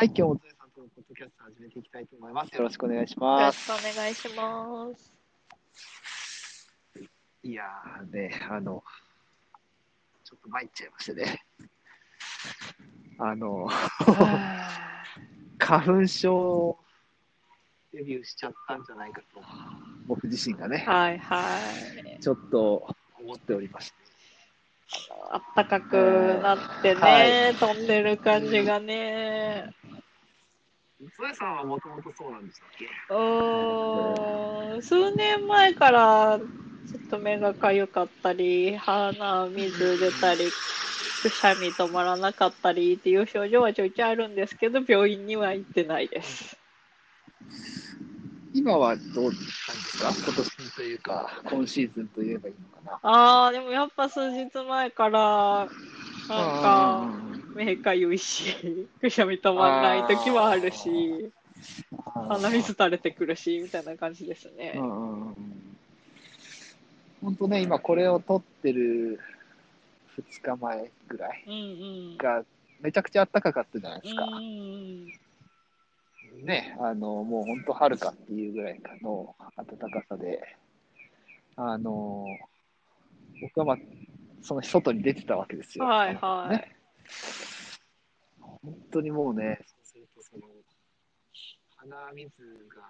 はい、今日もゾエさんとのポッドキャスト始めていきたいと思います。よろしくお願いしよろます。しくお願いします。いやーね、あの、ちょっと参っちゃいましてね。あの、花粉症デビューしちゃったんじゃないかと、僕自身がね、はいはい。ちょっと思っておりまして。あったかくなってね、はい飛んでる感じがね。ゾエさんはもともとそうなんでしたっけ？うーん、数年前からちょっと目がかゆかったり、鼻水出たり、くしゃみ止まらなかったりっていう症状はちょいちょいあるんですけど、病院には行ってないです。今はどうなんですか？今年というか、今シーズンといえばいいのかな？ああ、でもやっぱ数日前から、なんか、うん目かゆいし、くしゃみ止まんない時もあるし、鼻水垂れてくるし、みたいな感じですね。本当ね、今これを撮ってる2日前ぐらい。がめちゃくちゃ暖かかったじゃないですか。うんね、あの、もう本当春かっていうぐらいかの暖かさで、あの、僕はまあ、その外に出てたわけですよ。はいはいね。本当にもうね、そうするとその、鼻水が、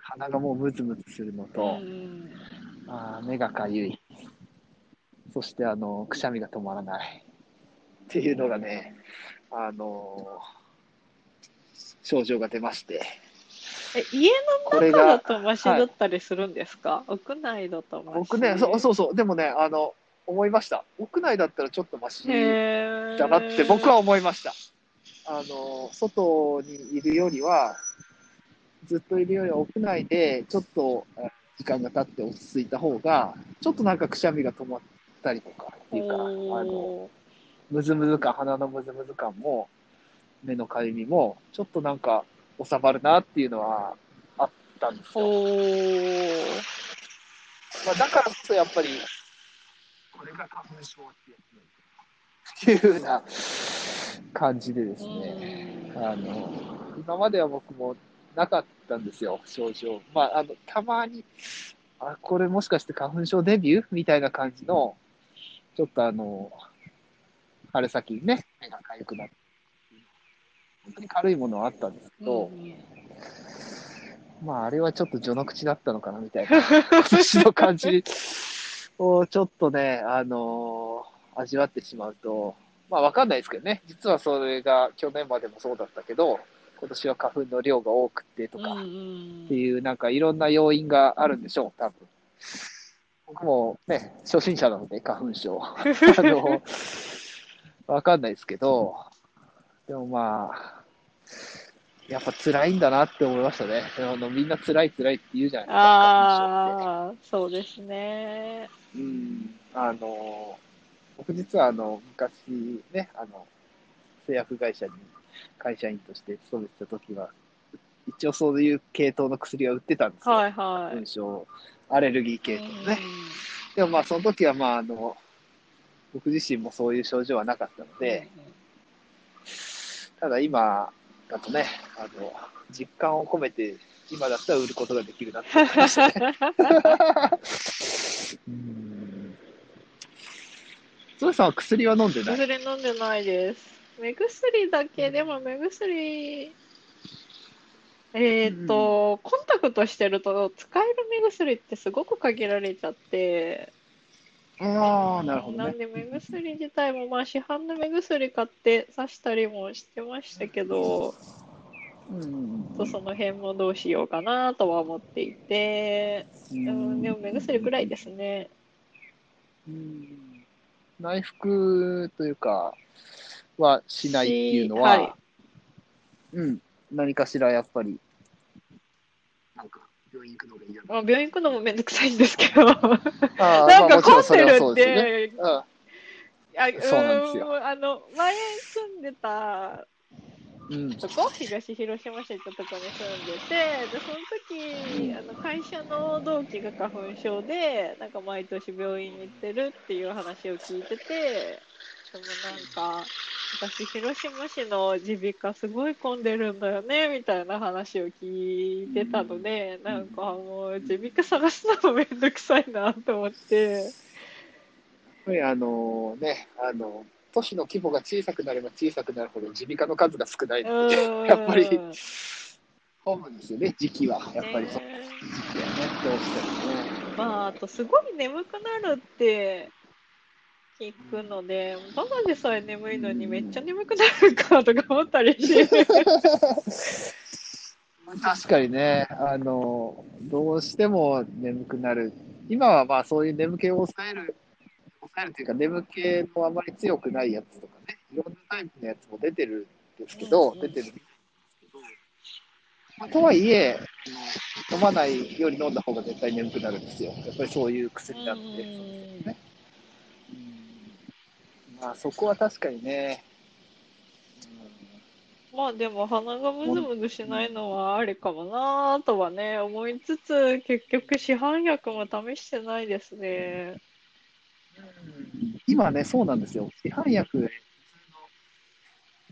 鼻がもうムズムズするのと、うんあー目がかゆい。そして、あの、くしゃみが止まらない。っていうのがね、あの症状が出まして。え、家の中これがだとマシだったりするんですか、屋内だとマシ？僕ね、そうそうそう、でもね、あの、思いました。屋内だったらちょっとマシへーだなって僕は思いました。あの、外にいるよりは、ずっといるよりは屋内でちょっとあ時間が経って落ち着いた方が、ちょっとなんかくしゃみが止まったりとかっていうか、あの、おームズムズ感、鼻のムズムズ感も、目のかゆみも、ちょっとなんか収まるなっていうのはあったんですよ。まあ、だからこそやっぱり、これが花粉症ってやつなんだっていうような感じでですね、あの、今までは僕もなかったんですよ、症状。まあ、あの、たまに、あ、これもしかして花粉症デビューみたいな感じの、ちょっとあの、春先にね、目が痒くなって、本当に軽いものはあったんですけど、うんまあ、あれはちょっと序の口だったのかなみたいな、今年の感じをちょっとね、あのー味わってしまうと、まあ、わかんないですけどね、実はそれが去年までもそうだったけど、今年は花粉の量が多くてとかっていう、なんかいろんな要因があるんでしょう、多分。僕もね、初心者なので、花粉症。あの、わかんないですけど、でもまあ、やっぱ辛いんだなって思いましたね。あのみんな辛い辛いって言うじゃないですか、花粉症って。ああ、そうですね。うん、あの、僕実はあの、昔ね、あの、製薬会社に会社員として勤めてた時は、一応そういう系統の薬が売ってたんですよ。はいはい。アレルギー系統のね。うでもまあその時はまああの、僕自身もそういう症状はなかったのんで、ただ今だとね、あの、実感を込めて、今だったら売ることができるなって思いましたね。うん。ゾエさんは薬は飲んでない？薬飲んでないです。目薬だけ、でも目薬、えっ、と、コンタクトしてると使える目薬ってすごく限られちゃって、ああ、なるほどね。なんで目薬自体もまあ市販の目薬買って刺したりもしてましたけど、うん。とその辺もどうしようかなとは思っていて、うん、でも目薬ぐらいですね。うん内服というか、はしないっていうのは、しはいうん、何かしらやっぱり、なんか、病院行くのが病院行くのもめんどくさいんですけど、なんか混んでるっ。て、うん。あそうなんですよ。あの前住んでたうん。とこ東広島市ってとこに住んでてでその時あの会社の同期が花粉症でなんか毎年病院に行ってるっていう話を聞いててでもなんか、私、広島市の耳鼻科すごい混んでるんだよね、みたいな話を聞いてたので、なんかもう耳鼻科探すのもめんどくさいなと思って。やっぱりあのね、あの、都市の規模が小さくなれば小さくなるほど耳鼻科の数が少ないので、うんやっぱり混むんですよね、時期は。やっぱりそう、ね時期はね、どうしてもね。まあ、あとすごい眠くなるって聞くので、ただでさえ眠いのにめっちゃ眠くなるかとか思ったりして。確かにね、あの、どうしても眠くなる。今はまあそういう眠気を抑える、抑えるというか、眠気のあまり強くないやつとかね、いろんなタイプのやつも出てるんですけど、出てるみたいですけど、まあ、とはいえ、飲まないより飲んだ方が絶対眠くなるんですよ。やっぱりそういう薬なんで。うんうんまあそこは確かにね、まあでも鼻がムズムズしないのはありかもなとはね思いつつ結局市販薬も試してないですね。うん今ね、そうなんですよ。市販薬、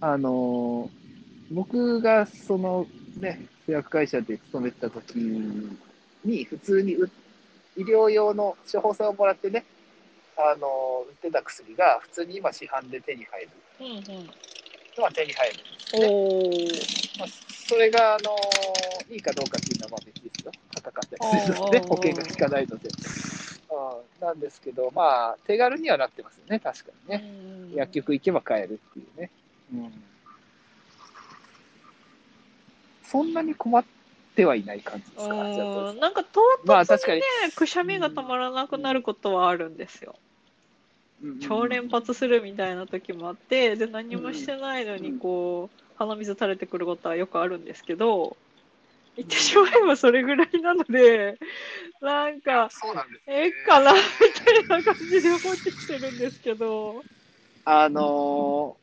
あのー僕がそのね、製薬会社で勤めてた時に、普通にう医療用の処方箋をもらってね、あのー売ってた薬が普通に今市販で手に入るうんうん。手に入るんですね。おー。まあ、それが、あのーいいかどうかっていうのはまあ別ですよ。高かったりするので、保険が効かないので。うん、なんですけど、まあ、手軽にはなってますよね、確かにね。うん薬局行けば買えるっていうね。うん。そんなに困ってはいない感じですか、なんか唐突にまあ確かにね、くしゃみが止まらなくなることはあるんですよ。うん超連発するみたいな時もあって、で、何もしてないのに、うんこう、鼻水垂れてくることはよくあるんですけど、言ってしまえばそれぐらいなので、なんか、そうなんです、ええかなみたいな感じで放置してるんですけど、あの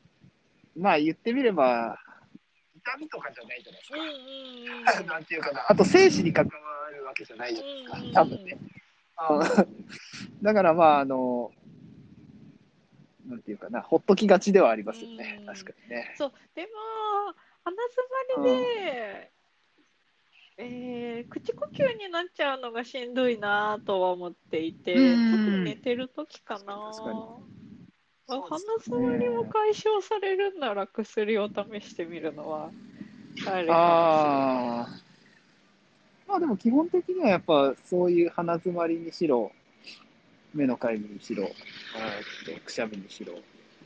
ーまあ言ってみれば、痛みとかじゃないじゃないですうんか。うんうん。なんていうかな。あと、生死に関わるわけじゃないじゃないですかうんうんう、ん多分ね。うんだからまあ、あのなんていうかな、ほっときがちではありますよねう、ん確かにね。そう、でも、鼻詰まりで、えー口呼吸になっちゃうのがしんどいなとは思っていて、うん特に寝てる時かな。まあ鼻まりも解消されるんなら薬を試してみるのはあれかああ。まあでも基本的にはやっぱそういう鼻詰まりにしろ、目のかゆみにしろ、えーっとくしゃみにしろ、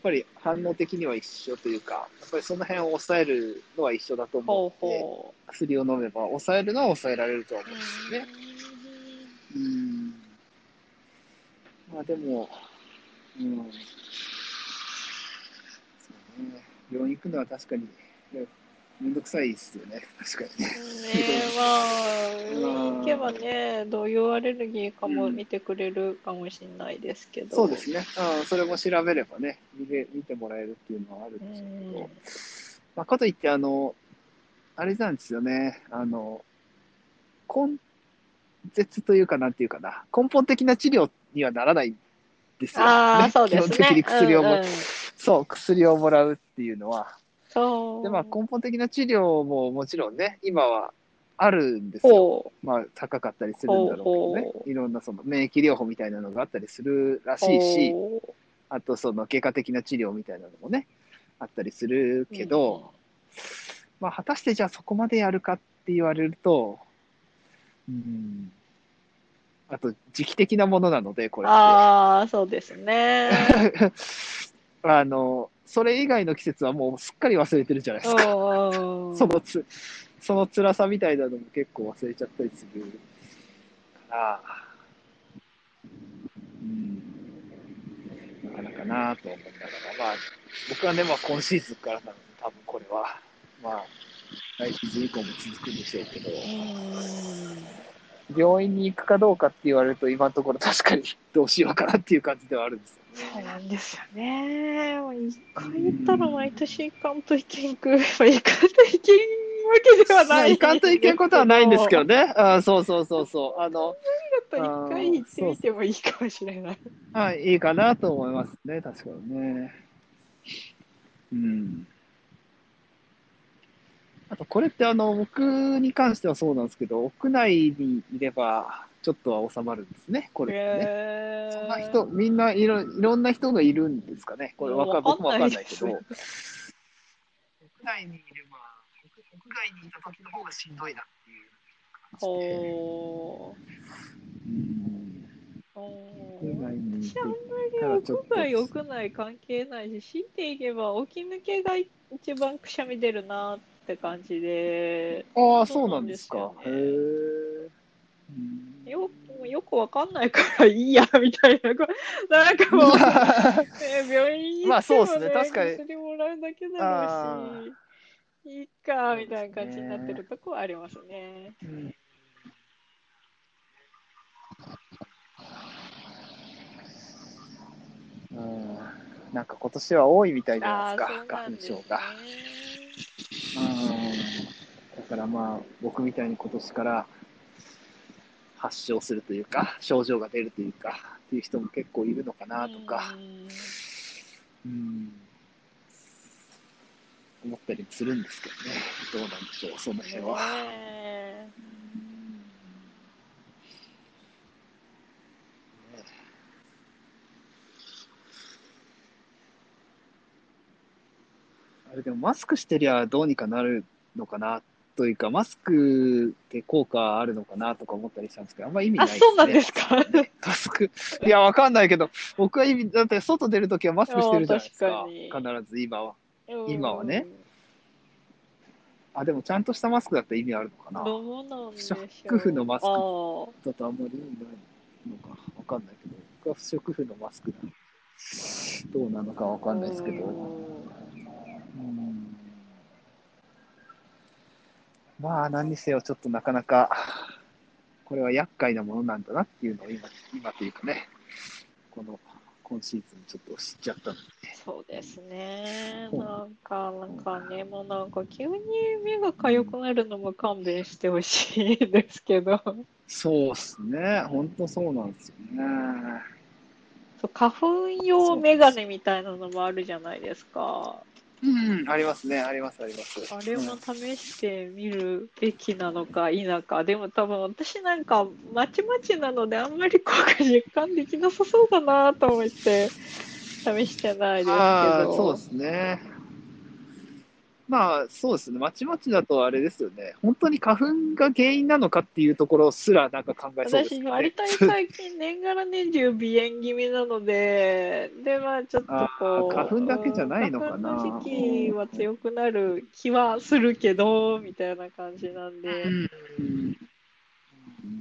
ぱり反応的には一緒というか、やっぱりその辺を抑えるのは一緒だと思。うので、ほうほ薬を飲めば抑えるのは抑えられるとは思う。うんですよね。うん。まあでも、うん。そうね。病院行くのは確かに、ねめんどくさいですよね。確かにね。ねえ、まあ、行けばね、どういうアレルギーかも見てくれるかもしれないですけど。そうですね。うん、それも調べればね、見れ見てもらえるっていうのはあるんうですけんど、まあ、かといって、あの、あれなんですよね。あの、根絶というか、なんていうかな、根本的な治療にはならないんですよ。あそうですね。基本的に薬をも、うんうんそう、薬をもらうっていうのは。で、まあ、根本的な治療ももちろんね、今はあるんですよ。ほまあ、高かったりするんだろうけどね。いろんなその免疫療法みたいなのがあったりするらう。しいし、あとその外科的な治療みたいなのもね、あったりするけど、、まあ、果たしてじゃあそこまでやるかって言われると、うん、あと時期的なものなので、これって。ああ、そうですね。あの、それ以外の季節はもうすっかり忘れてるじゃないですか。うん そのつ、その辛さみたいなのも結構忘れちゃったりするから、うん、なかなかなと思いながら、まあ、僕はね、まあ今シーズンからなので、多分これは、まあ、来シーズン以降も続くでしょうけど、病院に行くかどうかって言われると、今のところ確かにどうしようかなっていう感じではあるんですよそうね。なんですよね。もう一回行ったら毎年行かんといけんく、まあ行かんといけんわけではまあ、ない。行かんといけんことはないんですけどね。あそうそうそうそう。あの、ちょっと一回行ってみてもいいかもしれない。はい、いいかなと思いますね、確かにね。うん。あと、これってあの、僕に関してはそうなんですけど、屋内にいれば、ちょっとは収まるんですね、これってね。へそんな人、みんないろいろんな人がいるんですかね。これわか、僕もわかんないけど。屋内にいれば、屋屋外にいた時の方がしんどいなっていう感じで。ほうんう。屋外にいたらちょっと屋外屋内関係ないし、強いていけば起き抜けが一番くしゃみ出るなって感じで、ああ、そそううなんんですすか。ねへえ。うんよよくわかんないからいいやみたいな、なんかもう、ね、病院にまあ行っても、そうですね確かに薬もらうだけだろうし、いいかみたいな感じになってるとこはありますね。うんうんなんか今年は多いみたいじゃああ、ないですか、花粉症。が。からまあ、僕みたいに今年から発症するというか、症状が出るというか、っていう人も結構いるのかなとか、うん、思ったりするんですけどね。どうなんでしょう、その辺は。あれでもマスクしてりゃどうにかなるのかなっというか、マスクって効果あるのかなとか思ったりしたんですけど、あんま意味なあ、いですね。そうなんですか？マスク。いや、わかんないけど、僕は意味、だって外出るときはマスクしてるじゃないですか。必ず今は。うん今はね。あ、でもちゃんとしたマスクだったら意味あるのかな。不織布のマスクあだとあんまり意味ないのかわかんないけど、僕は不織布のマスクだ。どうなのかわーかんないですけど。うんうんまあ、何にせよ、ちょっとなかなか、これは厄介なものなんだなっていうのを今、今というかね、この、今シーズンちょっと知っちゃったので。そうですね。うんなんか、なんかね、もうなんか急に目が痒くなるのも勘弁してほしいですけど、そうっすね。本当そうなんですよね。そう花粉用メガネみたいなのもあるじゃないですか。うん、ありますね。あります、あります。あれも試してみるべきなのか否か。でも多分私なんかまちまちなのであんまり効果実感できなさそうだなと思って試してないですけど。そうですね。まあ、そうですね。まちまちだとあれですよね。本当に花粉が原因なのかっていうところすらなんか考えそうですね。割と最近年がら年中鼻炎気味なので、で、まあちょっとこあう、ー花粉だけじゃないのかな花粉の時期は強くなる気はするけど、みたいな感じなんで、うん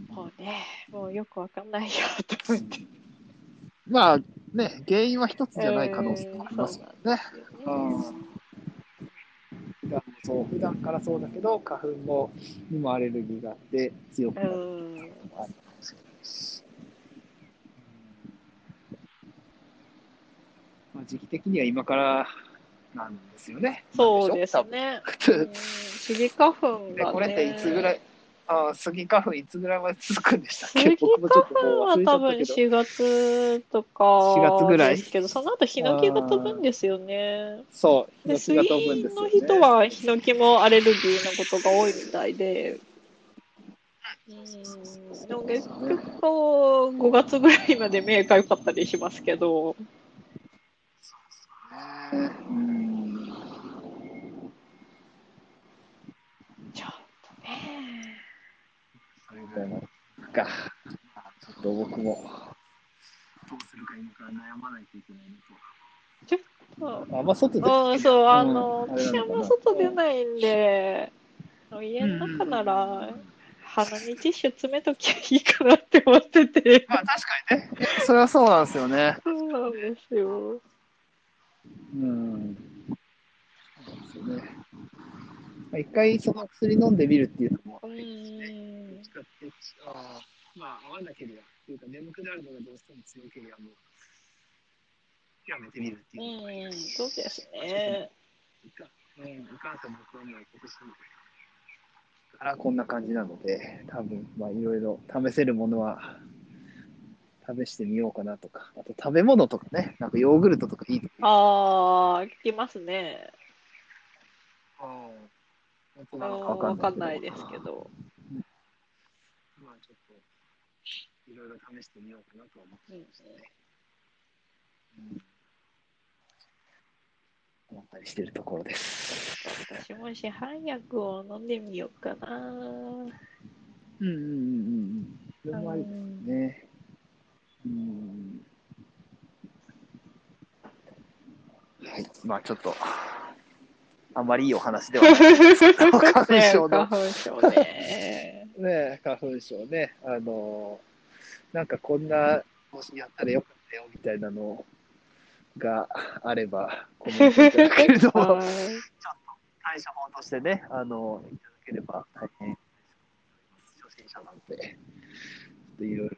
もうね、もうよくわかんないよ、と思って。まあね、原因は一つじゃない可能性もありますよね。そうなんですよね普段もそう普段からそうだけど、花粉もにもアレルギーがあって強くなるうんっていうのもあるかもしれないし。まあ、時期的には今からなんですよね。そうですね。スギ花粉でがね。これっていつぐらい、ああ、スギ花粉いつぐらいまで続くんでしたっけ？僕もちょっともう花粉は多分忘れちゃったけど。4月とか4月ぐらい。ですけど、その後ヒノキが飛ぶんですよね。そう、で、ヒノキが飛ぶん杉ですよ、のね。人はヒノキもアレルギーのことが多いみたいで、うん、でも結局こう5月ぐらいまで目が良かったりしますけど、うんちょっとね。それぐらいのか。まあちょっと僕も、どうするか今から悩まないといけないのと。あんま外で。うん、そう、あの、私なのかなはもう外出ないんで、家の中なら、鼻にティッシュ詰めときゃいいかなって思ってて。まあ確かにね。それはそうなんですよね。そうなんですよ。うん。そうなんですよね。まあ、一回その薬飲んでみるっていうのもういいですね。ん。使って、ああ、まあ合わなければ、というか眠くなるのがどうしても強ければもう、やめてみるってういうのがいいん、そうですね。いかうん、いかん。と僕はもう今年からこん。な感じなので、多分まあいろいろ試せるものは試してみようかなとか、あと食べ物とかね、なん。かヨーグルトとかいいとああ、聞きますね。うん。あなんかーわかんないですけど。まあちょっと、いろいろ試してみようかなとは思ってうんますね。うん。思ったりしてるところです。私も市販薬を飲んでみようかな。うんうんうんうん。それもありですね。うん。はい。まあちょっと、あまりいいお話ではない。花粉症のね花粉症ね。ね花粉症ね。あの、なんかこんな、もしやったらよかったよみたいなのがあれば、コメントいただけると、はい対処法としてね、あの、いただければ大変初心者なんで、ちょっといろいろ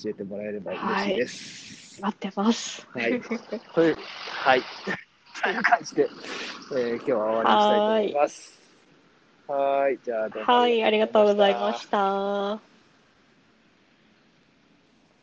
教えてもらえれば嬉しいです。待ってます。はい。はい。という感じで、えー今日は終わりにしたいと思います。はーい。じゃあ、どうもはい、ありがとうございまた。した。